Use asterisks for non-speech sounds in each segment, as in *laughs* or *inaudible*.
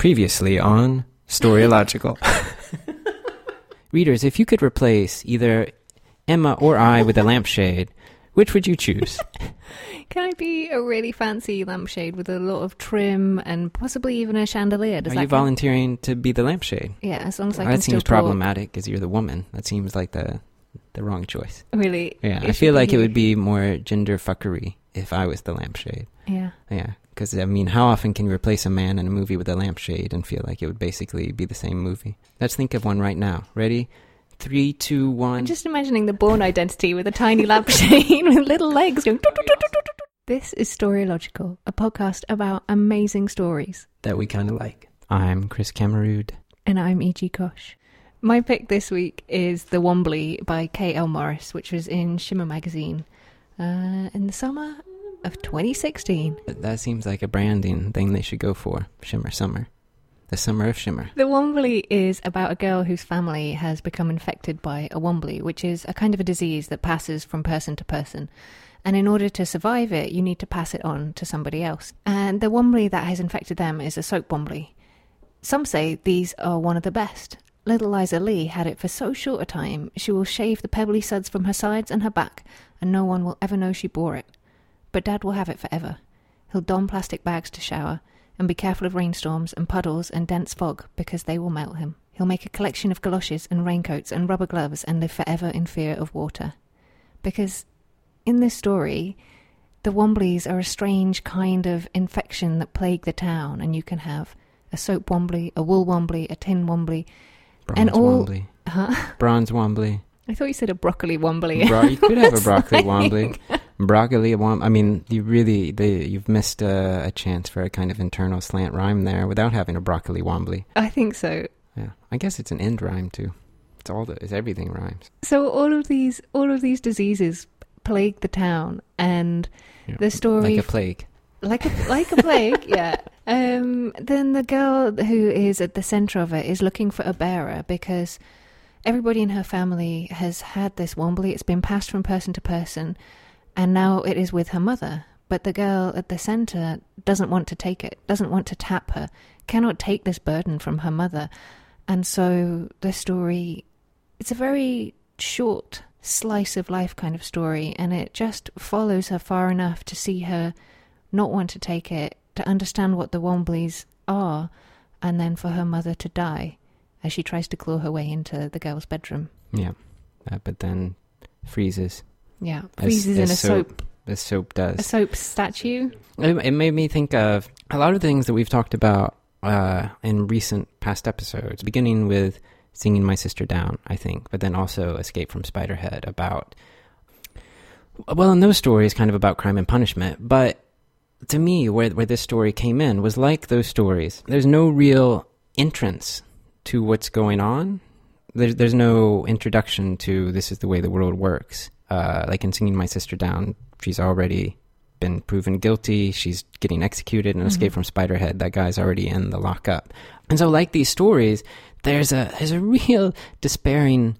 Previously on Storylogical. *laughs* Readers, if you could replace either Emma or I with a lampshade, which would you choose? *laughs* Can I be a really fancy lampshade with a lot of trim and possibly even a chandelier? Does Are that you count? volunteering to be the lampshade? Yeah, as long as I Well, can that still seems talk. problematic because you're the woman. That seems like the the wrong choice. Really? Yeah, It I should feel like it would be more gender fuckery if I was the lampshade. Yeah. Yeah, because I mean, how often can you replace a man in a movie with a lampshade and feel like it would basically be the same movie? Let's think of one right now. Ready? Three, two, one. I'm just imagining the Bourne Identity with a tiny lampshade *laughs* with little legs going. This is Storylogical, a podcast about amazing stories. that we kind of like. I'm Chris Kammerud. And I'm E.G. Cosh. My pick this week is The Wombly by K.L. Morris, which was in Shimmer magazine uh, in the summer of 2016. That- seems like a branding thing they should go for. Shimmer Summer. The Summer of Shimmer. The Wombly is about a girl whose family has become infected by a Wombly, which is a kind of a disease that passes from person to person. And in order to survive it, you need to pass it on to somebody else. And the Wombly that has infected them is a soap Wombly. Some say these are one of the best. Little Liza Lee had it for so short a time, she will shave the pebbly suds from her sides and her back, and no one will ever know she bore it. But Dad will have it forever. He'll don plastic bags to shower, and be careful of rainstorms and puddles and dense fog because they will melt him. He'll make a collection of galoshes and raincoats and rubber gloves and live forever in fear of water. Because in this story, the Womblies are a strange kind of infection that plague the town, and you can have a soap Wombly, a wool Wombly, a tin Wombly. Bronze And all- Wombly. Huh? Bronze Wombly. I thought you said a broccoli Wombly. Bro, you could have a *laughs* broccoli Wombly. Broccoli. I mean, you really, they, you've missed a, a chance for a kind of internal slant rhyme there without having a broccoli Wombly. I think so. Yeah, I guess it's an end rhyme too. It's all the, it's everything rhymes. So all of these, all of these diseases plague the town, and Yeah. the story Like a plague. like a like a plague *laughs* yeah um then the girl who is at the center of it is looking for a bearer because everybody in her family has had this wombly it's been passed from person to person and now it is with her mother but the girl at the center doesn't want to take it doesn't want to tap her cannot take this burden from her mother and so the story it's a very short slice of life kind of story and it just follows her far enough to see her not want to take it, to understand what the Womblies are, and then for her mother to die as she tries to claw her way into the girl's bedroom. Yeah, uh, but then freezes. Yeah, As- freezes in as a soap, The soap does. a soap statue. It, it made me think of a lot of things that we've talked about uh, in recent past episodes, beginning with Singing My Sister Down, I think, but then also Escape from Spiderhead about. Well, in those stories, kind of about crime and punishment, but to me, where, where this story came in was like those stories. There's no real entrance to what's going on. There's, there's no introduction to this is the way the world works. Uh, like in Singing My Sister Down, she's already been proven guilty. She's getting executed in Escape Mhm. from Spiderhead. That guy's already in the lockup. And so, like these stories, there's a there's a *laughs* real despairing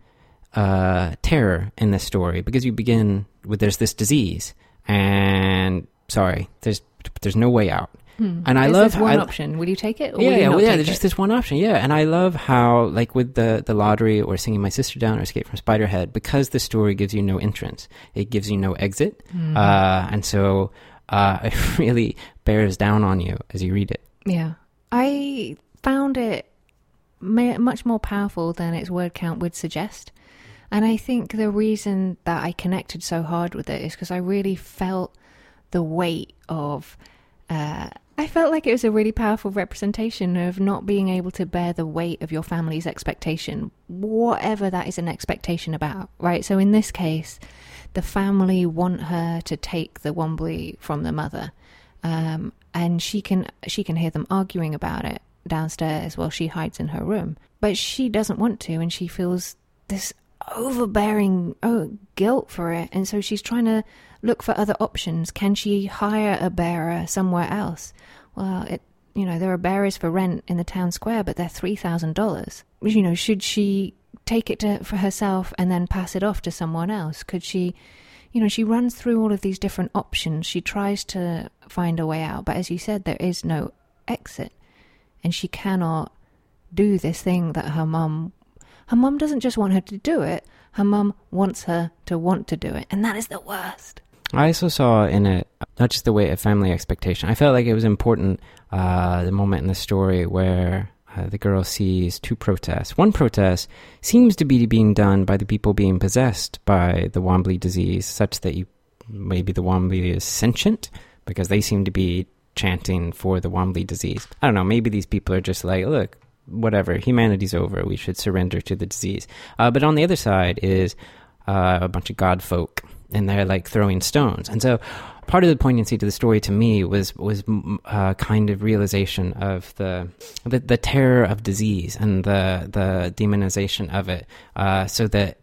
uh, terror in this story because you begin with there's this disease, and sorry, there's there's no way out. Hmm. And I Is love- this one I- option. Will you take it? Or yeah, yeah, well, yeah. There's just this one option. Yeah, and I love how, like, with the the lottery or singing my sister down or escape from Spiderhead, because the story gives you no entrance, it gives you no exit, Mhm. uh, and so uh, *laughs* it really bears down on you as you read it. Yeah. I found it ma- much more powerful than its word count would suggest. And I think the reason that I connected so hard with it is because I really felt the weight of. Uh, I felt like it was a really powerful representation of not being able to bear the weight of your family's expectation, whatever that is an expectation about, right? So in this case, the family want her to take the Wombly from the mother um, and she can she can hear them arguing about it downstairs while she hides in her room. But she doesn't want to, and she feels this overbearing oh, guilt for it, and so she's trying to look for other options. Can she hire a bearer somewhere else? Well, it you know there are bearers for rent in the town square, but they're three thousand dollars. You know, should she take it to, for herself and then pass it off to someone else? Could she? you know, she runs through all of these different options. She tries to find a way out, but as you said, there is no exit. and she cannot do this thing that her mum her mum doesn't just want her to do it her mum wants her to want to do it and that is the worst I also saw in it not just the way of family expectation. I felt like it was important uh, the moment in the story where uh, the girl sees two protests. One protest seems to be being done by the people being possessed by the Wombly disease, such that you maybe the Wombly is sentient because they seem to be chanting for the Wombly disease. I don't know. Maybe these people are just like, look, whatever, humanity's over. We should surrender to the disease. Uh, but on the other side is uh, a bunch of god folk and they're like throwing stones. And so part of the poignancy to the story to me was was uh, kind of realization of the, the, the terror of disease and the the demonization of it. Uh, so that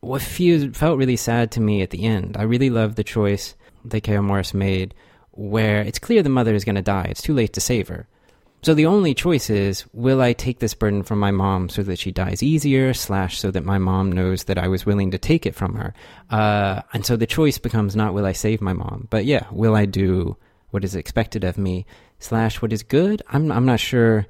what feels, felt really sad to me at the end. I really love the choice that K.O. Morris made, where it's clear the mother is going to die. It's too late to save her. So the only choice is will I take this burden from my mom so that she dies easier, slash, so that my mom knows that I was willing to take it from her? Uh, and so the choice becomes not will I save my mom, but yeah, will I do what is expected of me, slash, what is good? I'm, I'm not sure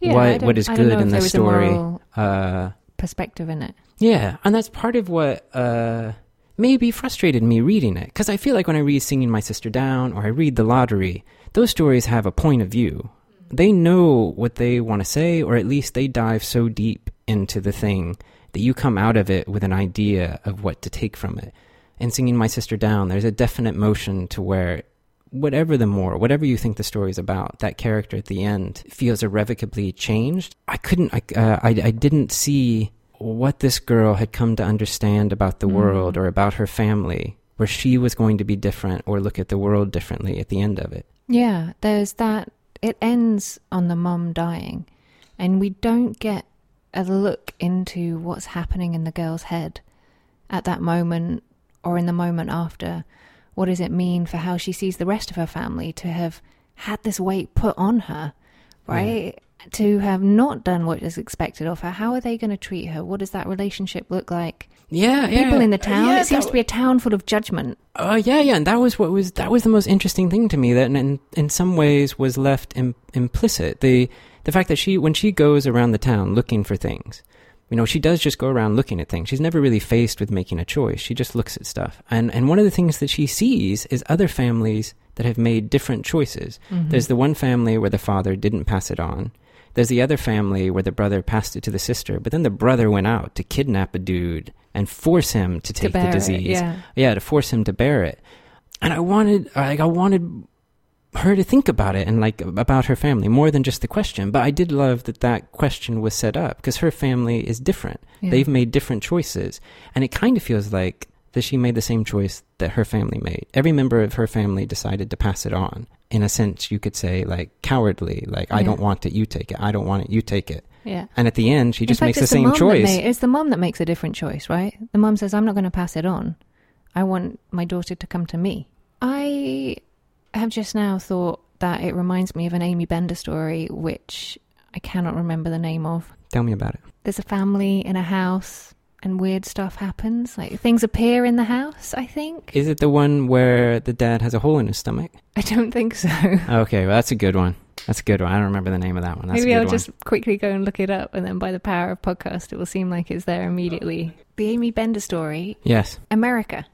Yeah, what, what is good in the story. Uh, perspective in it yeah, and that's part of what uh, maybe frustrated me reading it. Because I feel like when I read Singing My Sister Down or I read The Lottery, those stories have a point of view. They know what they want to say, or at least they dive so deep into the thing that you come out of it with an idea of what to take from it. In Singing My Sister Down, there's a definite motion to where whatever the more, whatever you think the story is about, that character at the end feels irrevocably changed. I couldn't, I, uh, I, I didn't see what this girl had come to understand about the Mm. world or about her family, where she was going to be different or look at the world differently at the end of it. Yeah, there's that. It ends on the mum dying, and we don't get a look into what's happening in the girl's head at that moment or in the moment after. What does it mean for how she sees the rest of her family to have had this weight put on her, right? To have not done what is expected of her. How are they going to treat her? What does that relationship look like? Yeah, yeah. People in the town. Yeah, it seems that- to be a town full of judgment. Uh, yeah, yeah, and that was what was that was the most interesting thing to me. That in in some ways was left Im- implicit. The the fact that she when she goes around the town looking for things, you know, she does just go around looking at things. She's never really faced with making a choice. She just looks at stuff. And and one of the things that she sees is other families that have made different choices. Mm-hmm. There's the one family where the father didn't pass it on. There's the other family where the brother passed it to the sister, but then the brother went out to kidnap a dude and force him to to take bear the it, disease. yeah. yeah to force him to bear it. And i wanted like i wanted her to think about it and like about her family more than just the question but i did love that that question was set up because her family is different. Yeah. they've made different choices. And it kind of feels like that she made the same choice that her family made. Every member of her family decided to pass it on in a sense you could say like cowardly like i don't want it you take it i don't want it you take it yeah. and at the end she In just fact, makes the same choice ma- it's the mom that makes a different choice, right? The mom says, "I'm not going to pass it on. I want my daughter to come to me." I have just now thought that it reminds me of an Aimee Bender story, which I cannot remember the name of. tell me about it There's a family in a house, and weird stuff happens. Like things appear in the house. I think. is it the one where the dad has a hole in his stomach I don't think so. *laughs* Okay, well, that's a good one. That's a good one. I don't remember the name of that one. That's Maybe I'll one. just quickly go and look it up, and then by the power of podcast, it will seem like it's there immediately. The Aimee Bender story Yes. America.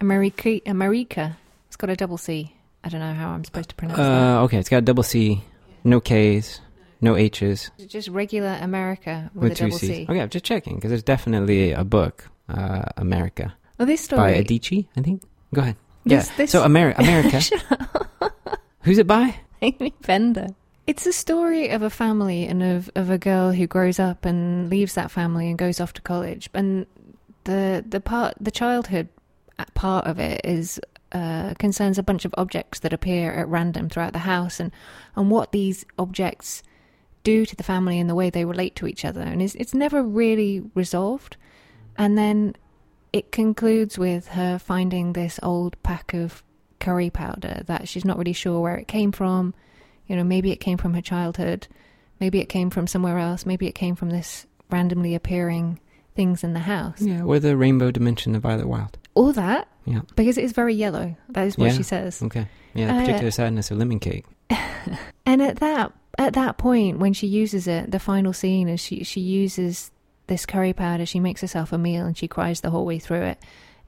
America. America. It's got a double C. I don't know how I'm supposed to pronounce it. Uh, okay, it's got a double C, no K's, no H's. It's just regular America with, with, a two double C's. C. Okay, I'm just checking because there's definitely a book, uh, America, Well, this story by. Adichie, I think. Go ahead. This, yeah. this So Ameri- *laughs* America. *laughs* Who's it by? Aimee Bender. It's a story of a family and of, of a girl who grows up and leaves that family and goes off to college. And the the part the childhood part of it is uh, concerns a bunch of objects that appear at random throughout the house and and what these objects do to the family and the way they relate to each other. And it's it's never really resolved. And then it concludes with her finding this old pack of curry powder that she's not really sure where it came from. You know, maybe it came from her childhood, maybe it came from somewhere else, maybe it came from this randomly appearing things in the house. Yeah, or the Rainbow Dimension of Violet Wild. All that Yeah. because it is very yellow. That is what Yeah. she says. Okay. Yeah, the Uh, particular sadness of lemon cake. *laughs* And at that at that point when she uses it, the final scene is she she uses this curry powder. She makes herself a meal and she cries the whole way through it,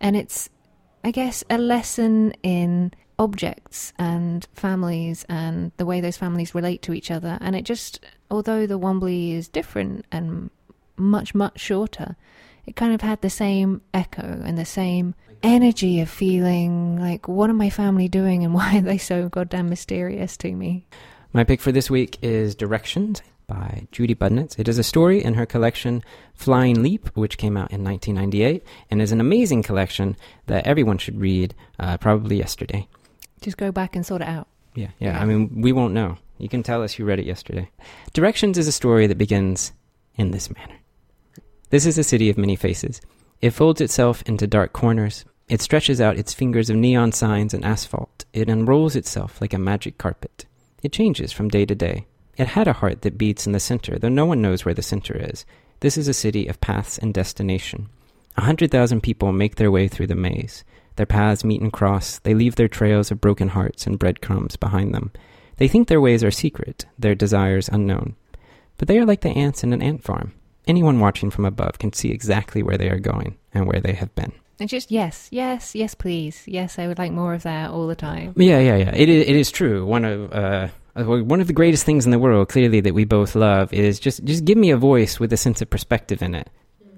and it's I guess a lesson in objects and families and the way those families relate to each other. And it just, although the Wombly is different and much, much shorter, it kind of had the same echo and the same energy of feeling like, what am my family doing and *laughs* why are they so goddamn mysterious to me? My pick for this week is Directions by Judy Budnitz. It is a story in her collection Flying Leap, which came out in 1998, and is an amazing collection that everyone should read uh, probably yesterday. Just go back and sort it out. Yeah, yeah. I mean, we won't know. You can tell us you read it yesterday. Directions is a story that begins in this manner. This is a city of many faces. It folds itself into dark corners. It stretches out its fingers of neon signs and asphalt. It unrolls itself like a magic carpet. It changes from day to day. It had a heart that beats in the center, though no one knows where the center is. This is a city of paths and destination. A hundred thousand people make their way through the maze. Their paths meet and cross. They leave their trails of broken hearts and breadcrumbs behind them. They think their ways are secret, their desires unknown. But they are like the ants in an ant farm. Anyone watching from above can see exactly where they are going and where they have been. And just yes, yes, yes, please. Yes, I would like more of that all the time. Yeah, yeah, yeah. It is, it is true. One of uh, one of the greatest things in the world, clearly that we both love, is just just give me a voice with a sense of perspective in it.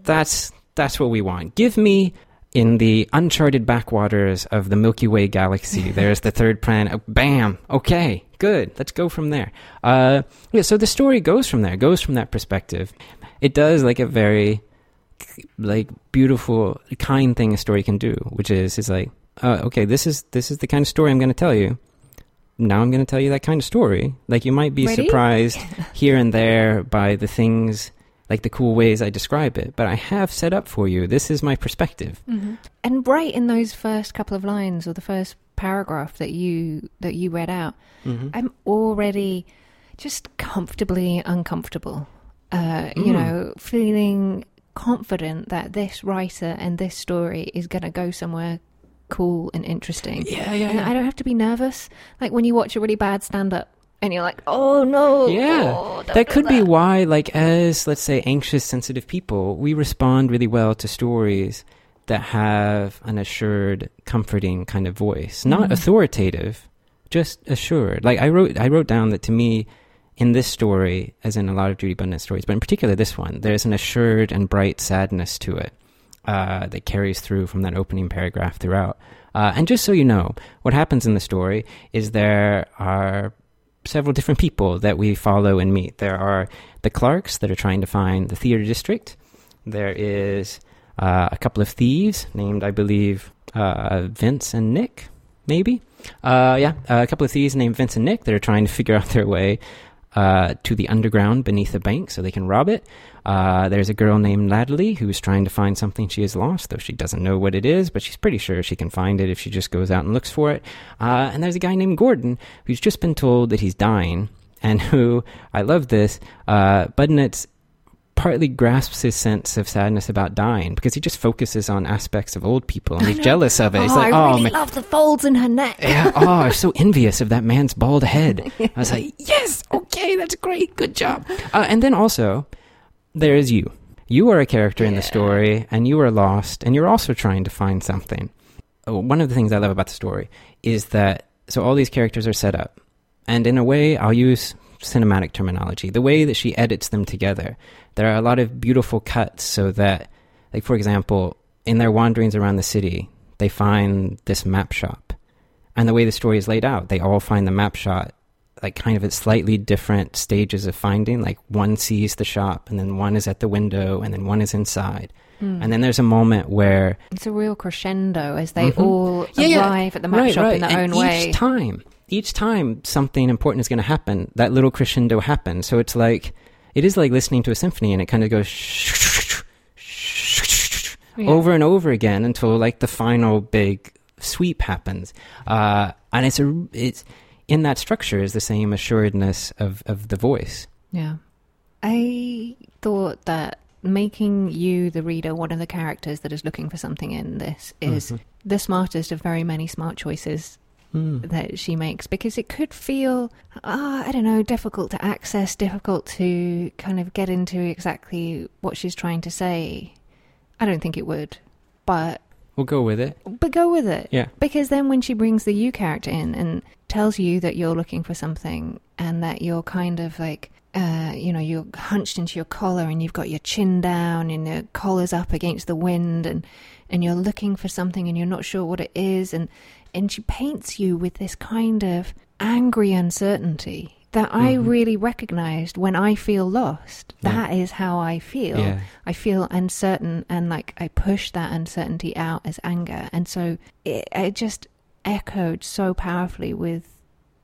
That's that's what we want. Give me in the uncharted backwaters of the Milky Way galaxy, *laughs* there's the third planet. Bam! Okay, good. Let's go from there. Uh, yeah, so the story goes from there, goes from that perspective. It does like a very like beautiful, kind thing a story can do, which is is like, uh, okay, this is this is the kind of story I'm going to tell you. Now I'm going to tell you that kind of story. Like you might be Ready? surprised *laughs* here and there by the things like the cool ways I describe it, but I have set up for you. This is my perspective. Mm-hmm. And right in those first couple of lines or the first paragraph that you that you read out, Mm-hmm. I'm already just comfortably uncomfortable. Uh, You Mm. know, feeling confident that this writer and this story is going to go somewhere cool and interesting. Yeah, yeah, And yeah. I don't have to be nervous. Like when you watch a really bad stand up and you're like, oh no. Yeah, oh, that could be why, like, as let's say anxious, sensitive people, we respond really well to stories that have an assured, comforting kind of voice, not Mhm. authoritative, just assured. Like I wrote, I wrote down that to me, in this story, as in a lot of Judy Budnitz stories, but in particular this one, there's an assured and bright sadness to it uh, that carries through from that opening paragraph throughout. Uh, and just so you know, what happens in the story is there are several different people that we follow and meet. There are the Clarks that are trying to find the theater district. There is uh, a couple of thieves named, I believe, uh, Vince and Nick, maybe. Uh, yeah, a couple of thieves named Vince and Nick that are trying to figure *laughs* out their way uh, to the underground beneath the bank so they can rob it. Uh, there's a girl named Natalie who's trying to find something she has lost, though she doesn't know what it is, but she's pretty sure she can find it if she just goes out and looks for it. Uh, and there's a guy named Gordon who's just been told that he's dying, and *laughs* who, I love this, uh, partly grasps his sense of sadness about dying because he just focuses on aspects of old people and he's jealous of it. He's oh, like, I oh, really man. love the folds in her neck. Yeah, oh, I'm so envious of that man's bald head. I was like, *laughs* yes, okay, that's great, good job. Uh, and then also, there is you. You are a character in the story, and you are lost, and you're also trying to find something. One of the things I love about the story is that so all these characters are set up, and in a way, I'll use cinematic terminology. The way that she edits them together, there are a lot of beautiful cuts, so that, like for example, in their wanderings around the city, they find this map shop, and the way the story is laid out, they all find the map shot like kind of at slightly different stages of finding. Like one sees the shop, and then one is at the window, and then one is inside. Hmm. And then there's a moment where It's a real crescendo as they Mhm. all Yeah, yeah. arrive at the map shop in their and own way. Each time, each time something important is going to happen, that little crescendo happens. So it's like it is like listening to a symphony, and it kind of goes Yeah. over and over again until like the final big sweep happens. Uh, and it's a it's in that structure is the same assuredness of of the voice. Yeah. I thought that making you, the reader, one of the characters that is looking for something in this is Mhm. the smartest of very many smart choices Hmm. that she makes because it could feel, uh, I don't know, difficult to access, difficult to kind of get into exactly what she's trying to say. I don't think it would, but We'll go with it. but go with it. Yeah. Because then when she brings the you character in and tells you that you're looking for something and that you're kind of like, uh, you know, you're hunched into your collar and you've got your chin down and your collar's up against the wind and, and you're looking for something and you're not sure what it is and, and she paints you with this kind of angry uncertainty that I Mhm. really recognized when I feel lost. Yeah. That is how I feel. Yeah. I feel uncertain and like I push that uncertainty out as anger. And so it, it just echoed so powerfully with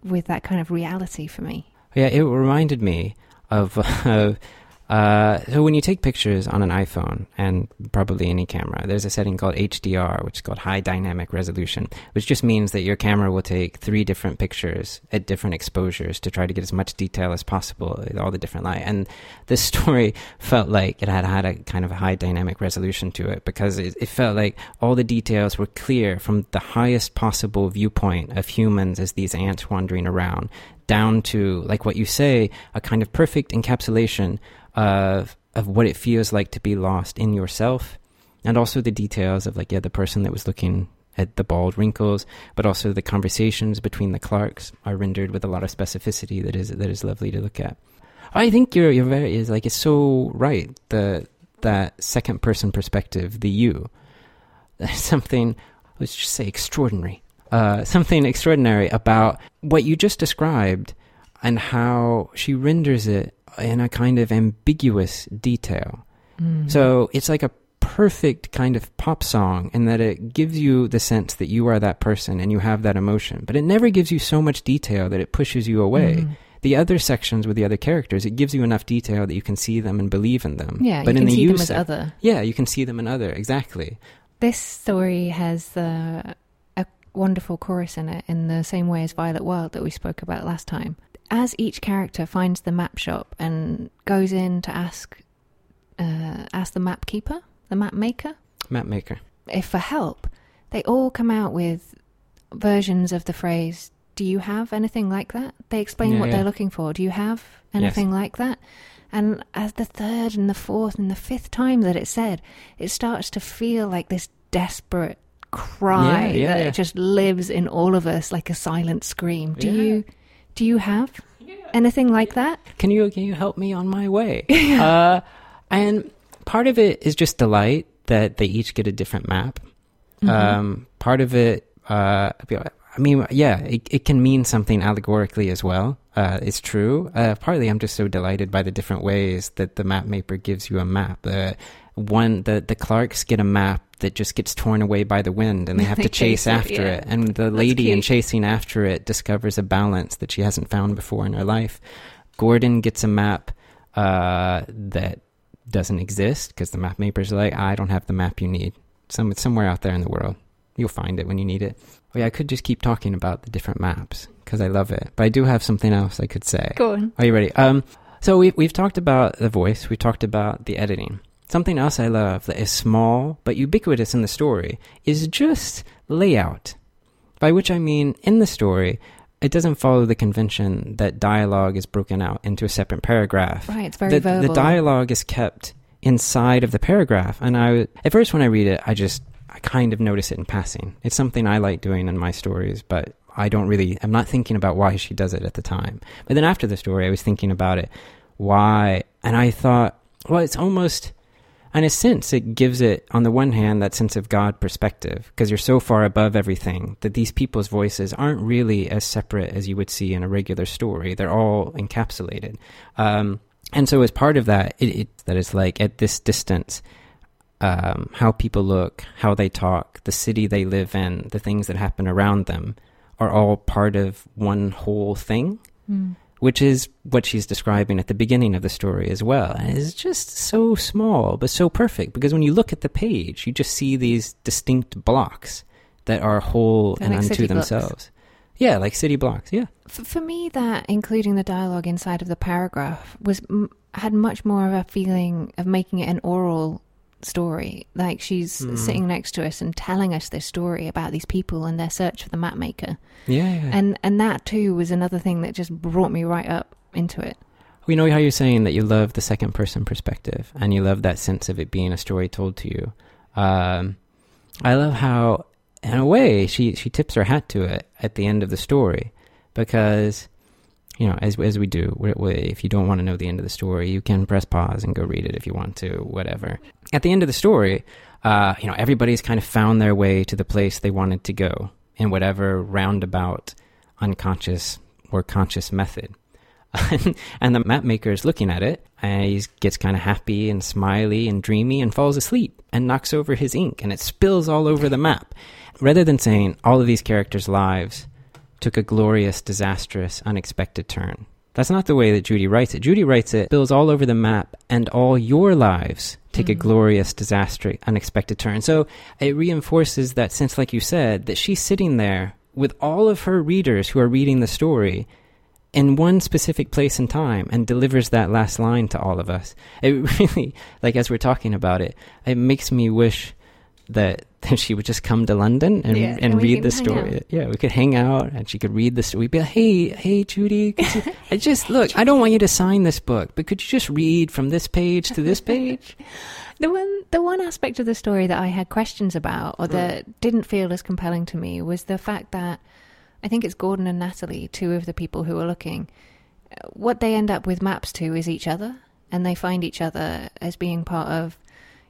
with that kind of reality for me. Yeah, it reminded me of. *laughs* of uh, so when you take pictures on an iPhone and probably any camera, there's a setting called HDR, which is called High Dynamic Resolution, which just means that your camera will take three different pictures at different exposures to try to get as much detail as possible, with all the different light. And this *laughs* story felt like it had had a kind of high dynamic resolution to it because it, it felt like all the details were clear from the highest possible viewpoint of humans as these ants wandering around down to like what you say a kind of perfect encapsulation of of what it feels like to be lost in yourself and also the details of like yeah the person that was looking at the bald wrinkles but also the conversations between the clarks are rendered with a lot of specificity that is that is lovely to look at. I think you're you're very is like it's so right the that second person perspective the you. *laughs* Something let's just say extraordinary. Uh, something extraordinary about what you just described and how she renders it in a kind of ambiguous detail. Mm. So it's like a perfect kind of pop song in that it gives you the sense that you are that person and you have that emotion, but it never gives you so much detail that it pushes you away. Mm. The other sections with the other characters, it gives you enough detail that you can see them and believe in them. Yeah, but you in can the see you them as sec- other. yeah, you can see them in other exactly. This story has uh, a wonderful chorus in it, in the same way as Violet Wild that we spoke about last time. As each character finds the map shop and goes in to ask, uh, ask the map keeper, the map maker, Map maker. if for help, they all come out with versions of the phrase, Do you have anything like that? They explain Yeah, what yeah. they're looking for. Do you have anything like that? And as the third and the fourth and the fifth time that it's said, it starts to feel like this desperate cry Yeah, yeah, that just lives in all of us like a silent scream. Do you do you have anything like that? can you can you help me on my way *laughs* uh, and part of it is just delight that they each get a different map Mhm. um, part of it uh, i mean yeah it, it can mean something allegorically as well uh, it's true uh, partly i'm just so delighted by the different ways that the map maker gives you a map the one the, the clarks get a map that just gets torn away by the wind and they have *laughs* They to chase chase it, after yeah. it and the lady in chasing after it discovers a balance that she hasn't found before in her life Gordon gets a map uh, that doesn't exist because the map maker's like, I don't have the map you need. Some it's somewhere out there in the world. You'll find it when you need it. Oh yeah, I could just keep talking about the different maps because I love it. But I do have something else I could say. Go on. Are you ready? Um, so we've we've talked about the voice. We talked about the editing. Something else I love that is small but ubiquitous in the story is just layout. By which I mean, in the story, it doesn't follow the convention that dialogue is broken out into a separate paragraph. Right, it's very The, verbal. the dialogue is kept inside of the paragraph, and I at first when I read it, I just I kind of notice it in passing. It's something I like doing in my stories, but I don't really. I'm not thinking about why she does it at the time. But then after the story, I was thinking about it, why, and I thought, well, it's almost in a sense, it gives it, on the one hand, that sense of God perspective, because you're so far above everything that these people's voices aren't really as separate as you would see in a regular story. They're all encapsulated. Um, and so, as part of that, it, it, that is like at this distance, um, how people look, how they talk, the city they live in, the things that happen around them are all part of one whole thing Mm. which is what she's describing at the beginning of the story as well. And it's just so small, but so perfect because when you look at the page, you just see these distinct blocks that are whole They're and like unto city blocks. themselves. Yeah, like city blocks. Yeah. For, for me, that including the dialogue inside of the paragraph was m- had much more of a feeling of making it an oral story. Like she's Hmm. sitting next to us and telling us this story about these people and their search for the map maker. Yeah, yeah. And and that too was another thing that just brought me right up into it. We know how you're saying that you love the second person perspective and you love that sense of it being a story told to you. Um, I love how, in a way, she, she tips her hat to it at the end of the story because, you know, as, as we do, if you don't want to know the end of the story, you can press pause and go read it if you want to, whatever. At the end of the story, uh, you know, everybody's kind of found their way to the place they wanted to go in whatever roundabout, unconscious, or conscious method. *laughs* and the map maker is looking at it and he gets kind of happy and smiley and dreamy and falls asleep and knocks over his ink and it spills all over the map rather than saying all of these characters lives took a glorious disastrous unexpected turn that's not the way that judy writes it judy writes it spills all over the map and all your lives take a Mhm. glorious disaster unexpected turn so it reinforces that sense like you said that she's sitting there with all of her readers who are reading the story in one specific place and time and delivers that last line to all of us. It *laughs* really, like as we're talking about it, it makes me wish that, *laughs* she would just come to London and, Yeah, and and read the story. Yeah, we could hang out and she could read the story. We'd be like, hey, hey, Judy, *laughs* could you, I just, look, I don't want you to sign this book, but could you just read from this page to this page? *laughs* The one the one aspect of the story that I had questions about or that mm. didn't feel as compelling to me was the fact that I think it's Gordon and Natalie, two of the people who are looking. What they end up with maps to is each other, and they find each other as being part of,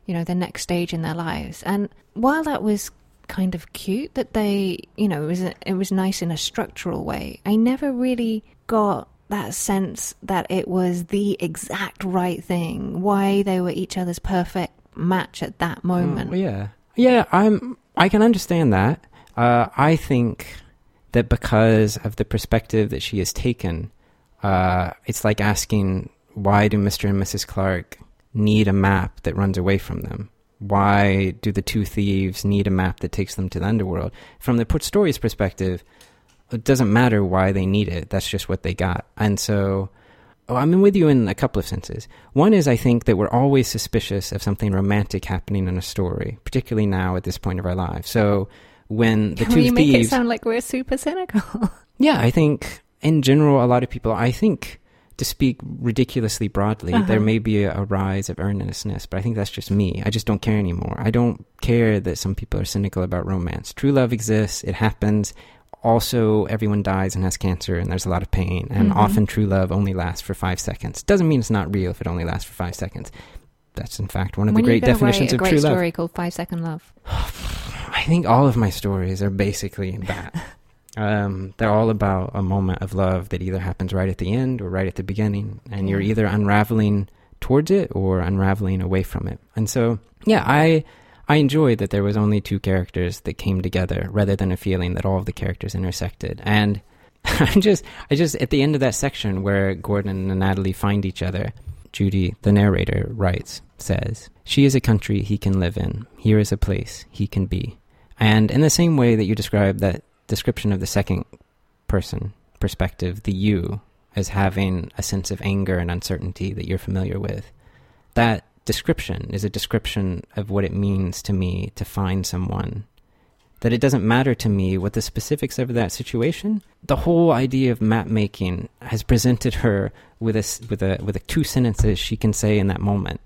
you know, the next stage in their lives. And while that was kind of cute that they, you know, it was it was nice in a structural way, I never really got that sense that it was the exact right thing, why they were each other's perfect match at that moment. Mm, yeah, yeah. I'm. I can understand that. Uh, I think that because of the perspective that she has taken, uh, it's like asking why do Mr. and Mrs. Clark need a map that runs away from them? Why do the two thieves need a map that takes them to the underworld? From the Put Stories perspective, it doesn't matter why they need it. That's just what they got. And so, oh, I'm in with you in a couple of senses. One is I think that we're always suspicious of something romantic happening in a story, particularly now at this point of our lives. So when the Can two we make it thieves, sound like we're super cynical? *laughs* yeah, I think in general, a lot of people, I think to speak ridiculously broadly, Uh-huh. there may be a, a rise of earnestness, but I think that's just me. I just don't care anymore. I don't care that some people are cynical about romance. True love exists, it happens. Also, everyone dies and has cancer, and there's a lot of pain. And Mhm. often, true love only lasts for five seconds. Doesn't mean it's not real if it only lasts for five seconds. That's, in fact, one of when the great definitions a of great true love. story called Five Second Love. *sighs* I think all of my stories are basically that. *laughs* um, they're all about a moment of love that either happens right at the end or right at the beginning, and you're either unraveling towards it or unraveling away from it. And so, yeah, I I enjoyed that there was only two characters that came together, rather than a feeling that all of the characters intersected. And *laughs* I just, I just at the end of that section where Gordon and Natalie find each other, Judy, the narrator, writes, says, She is a country he can live in. Here is a place he can be. And in the same way that you describe that description of the second person perspective, the you, as having a sense of anger and uncertainty that you're familiar with, that description is a description of what it means to me to find someone. That it doesn't matter to me what the specifics of that situation. The whole idea of map making has presented her with a with a with a two sentences she can say in that moment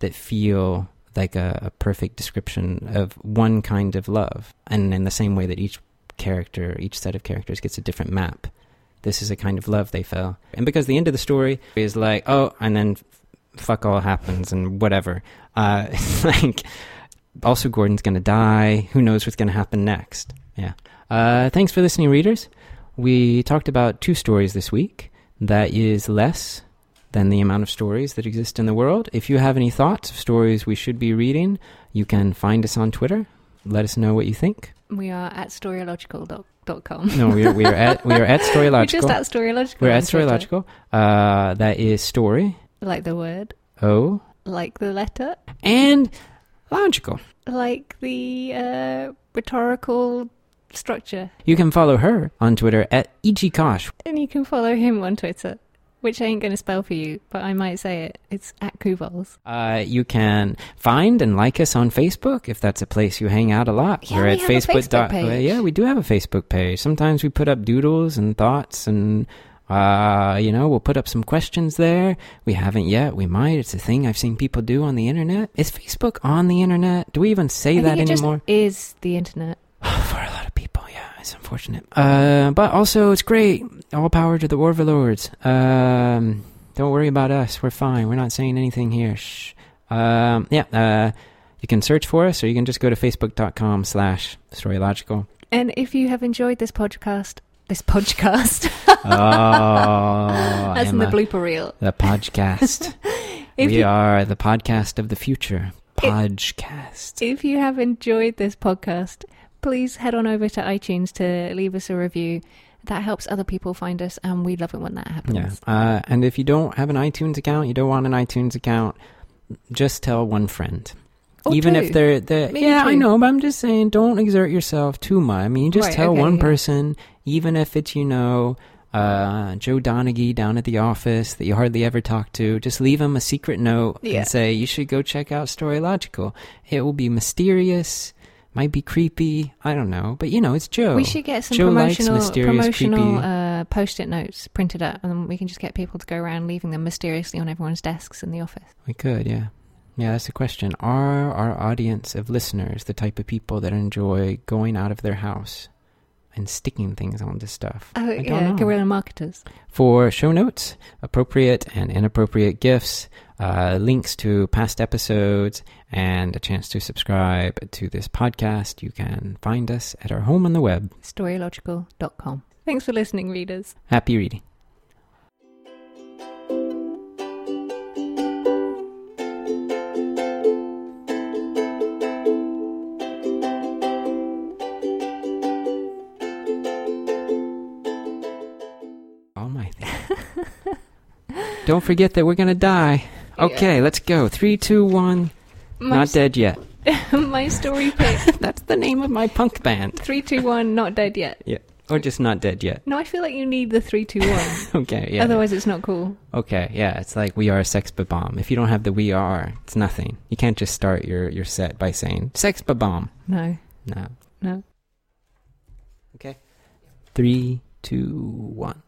that feel like a, a perfect description of one kind of love, and in the same way that each character, each set of characters gets a different map. This is a kind of love they fell, and because the end of the story is like, oh, and then fuck all happens and whatever. Uh, *laughs* like also Gordon's gonna die. Who knows what's gonna happen next? Yeah. Uh, thanks for listening, readers. We talked about two stories this week. That is less than the amount of stories that exist in the world. If you have any thoughts of stories we should be reading, you can find us on Twitter. Let us know what you think. We are at storylogical.com. No, we are, we are at we are at *laughs* We're Storylogical. just at Storylogical. We're at. Storylogical. Uh, that is story Like the word, Oh. like the letter, and logical. like the uh, rhetorical structure. You can follow her on Twitter at Ichikosh. And you can follow him on Twitter which I ain't going to spell for you, but I might say it. It's at Kuvols. Uh, you can find and like us on Facebook if that's a place you hang out a lot. Yeah, We're we at have a Facebook. Facebook page. yeah, we do have a Facebook page. Sometimes we put up doodles and thoughts and. Uh, you know, we'll put up some questions there. We haven't yet. We might. It's a thing I've seen people do on the internet. Is Facebook on the internet? Do we even say I that anymore? just is the internet. For a lot of people, yeah, it's unfortunate. Uh, but also, it's great. All power to the Warlords. Um, don't worry about us. We're fine. We're not saying anything here. Shh. Um, yeah, uh, you can search for us, or you can just go to facebook.com slash storylogical. And if you have enjoyed this podcast, this podcast, *laughs* *laughs* Oh, that's in the blooper reel. the podcast. *laughs* We you, are the podcast of the future. Podcast. if you have enjoyed this podcast, please head on over to iTunes to leave us a review. That helps other people find us, and we love it when that happens. Yeah. Uh, and if you don't have an iTunes account, you don't want an iTunes account, just tell one friend. Or Even two. if they're, they're yeah, I know, but I'm just saying, don't exert yourself too much. I mean, just Right, tell okay, one yeah. person, even if it's you know uh, Joe Donaghy down at the office that you hardly ever talk to. Just leave him a secret note Yeah. and say you should go check out Storylogical. It will be mysterious, might be creepy. I don't know, but you know, it's Joe. We should get some Joe promotional promotional uh, post-it notes printed up, and we can just get people to go around leaving them mysteriously on everyone's desks in the office. We could, yeah. Yeah, that's the question. Are our audience of listeners the type of people that enjoy going out of their house and sticking things onto stuff? Oh I don't yeah, guerrilla marketers. For show notes, appropriate and inappropriate gifts, uh, links to past episodes, and a chance to subscribe to this podcast, you can find us at our home on the web. Storylogical.com. Thanks for listening, readers. Happy reading. All my. *laughs* Don't forget that we're gonna die. Okay, let's go. Three, two, one. My, Not dead yet. *laughs* my story pick. *laughs* That's the name of my punk band. Three, two, one. Not dead yet. Yeah, or just not dead yet. No, I feel like you need the three, two, one. *laughs* Okay, yeah. Otherwise, it's not cool. Okay, yeah, it's like we are a sex bomb. If you don't have the we are, it's nothing. You can't just start your, your set by saying sex bomb. No, No. no. Okay. Three, two, one.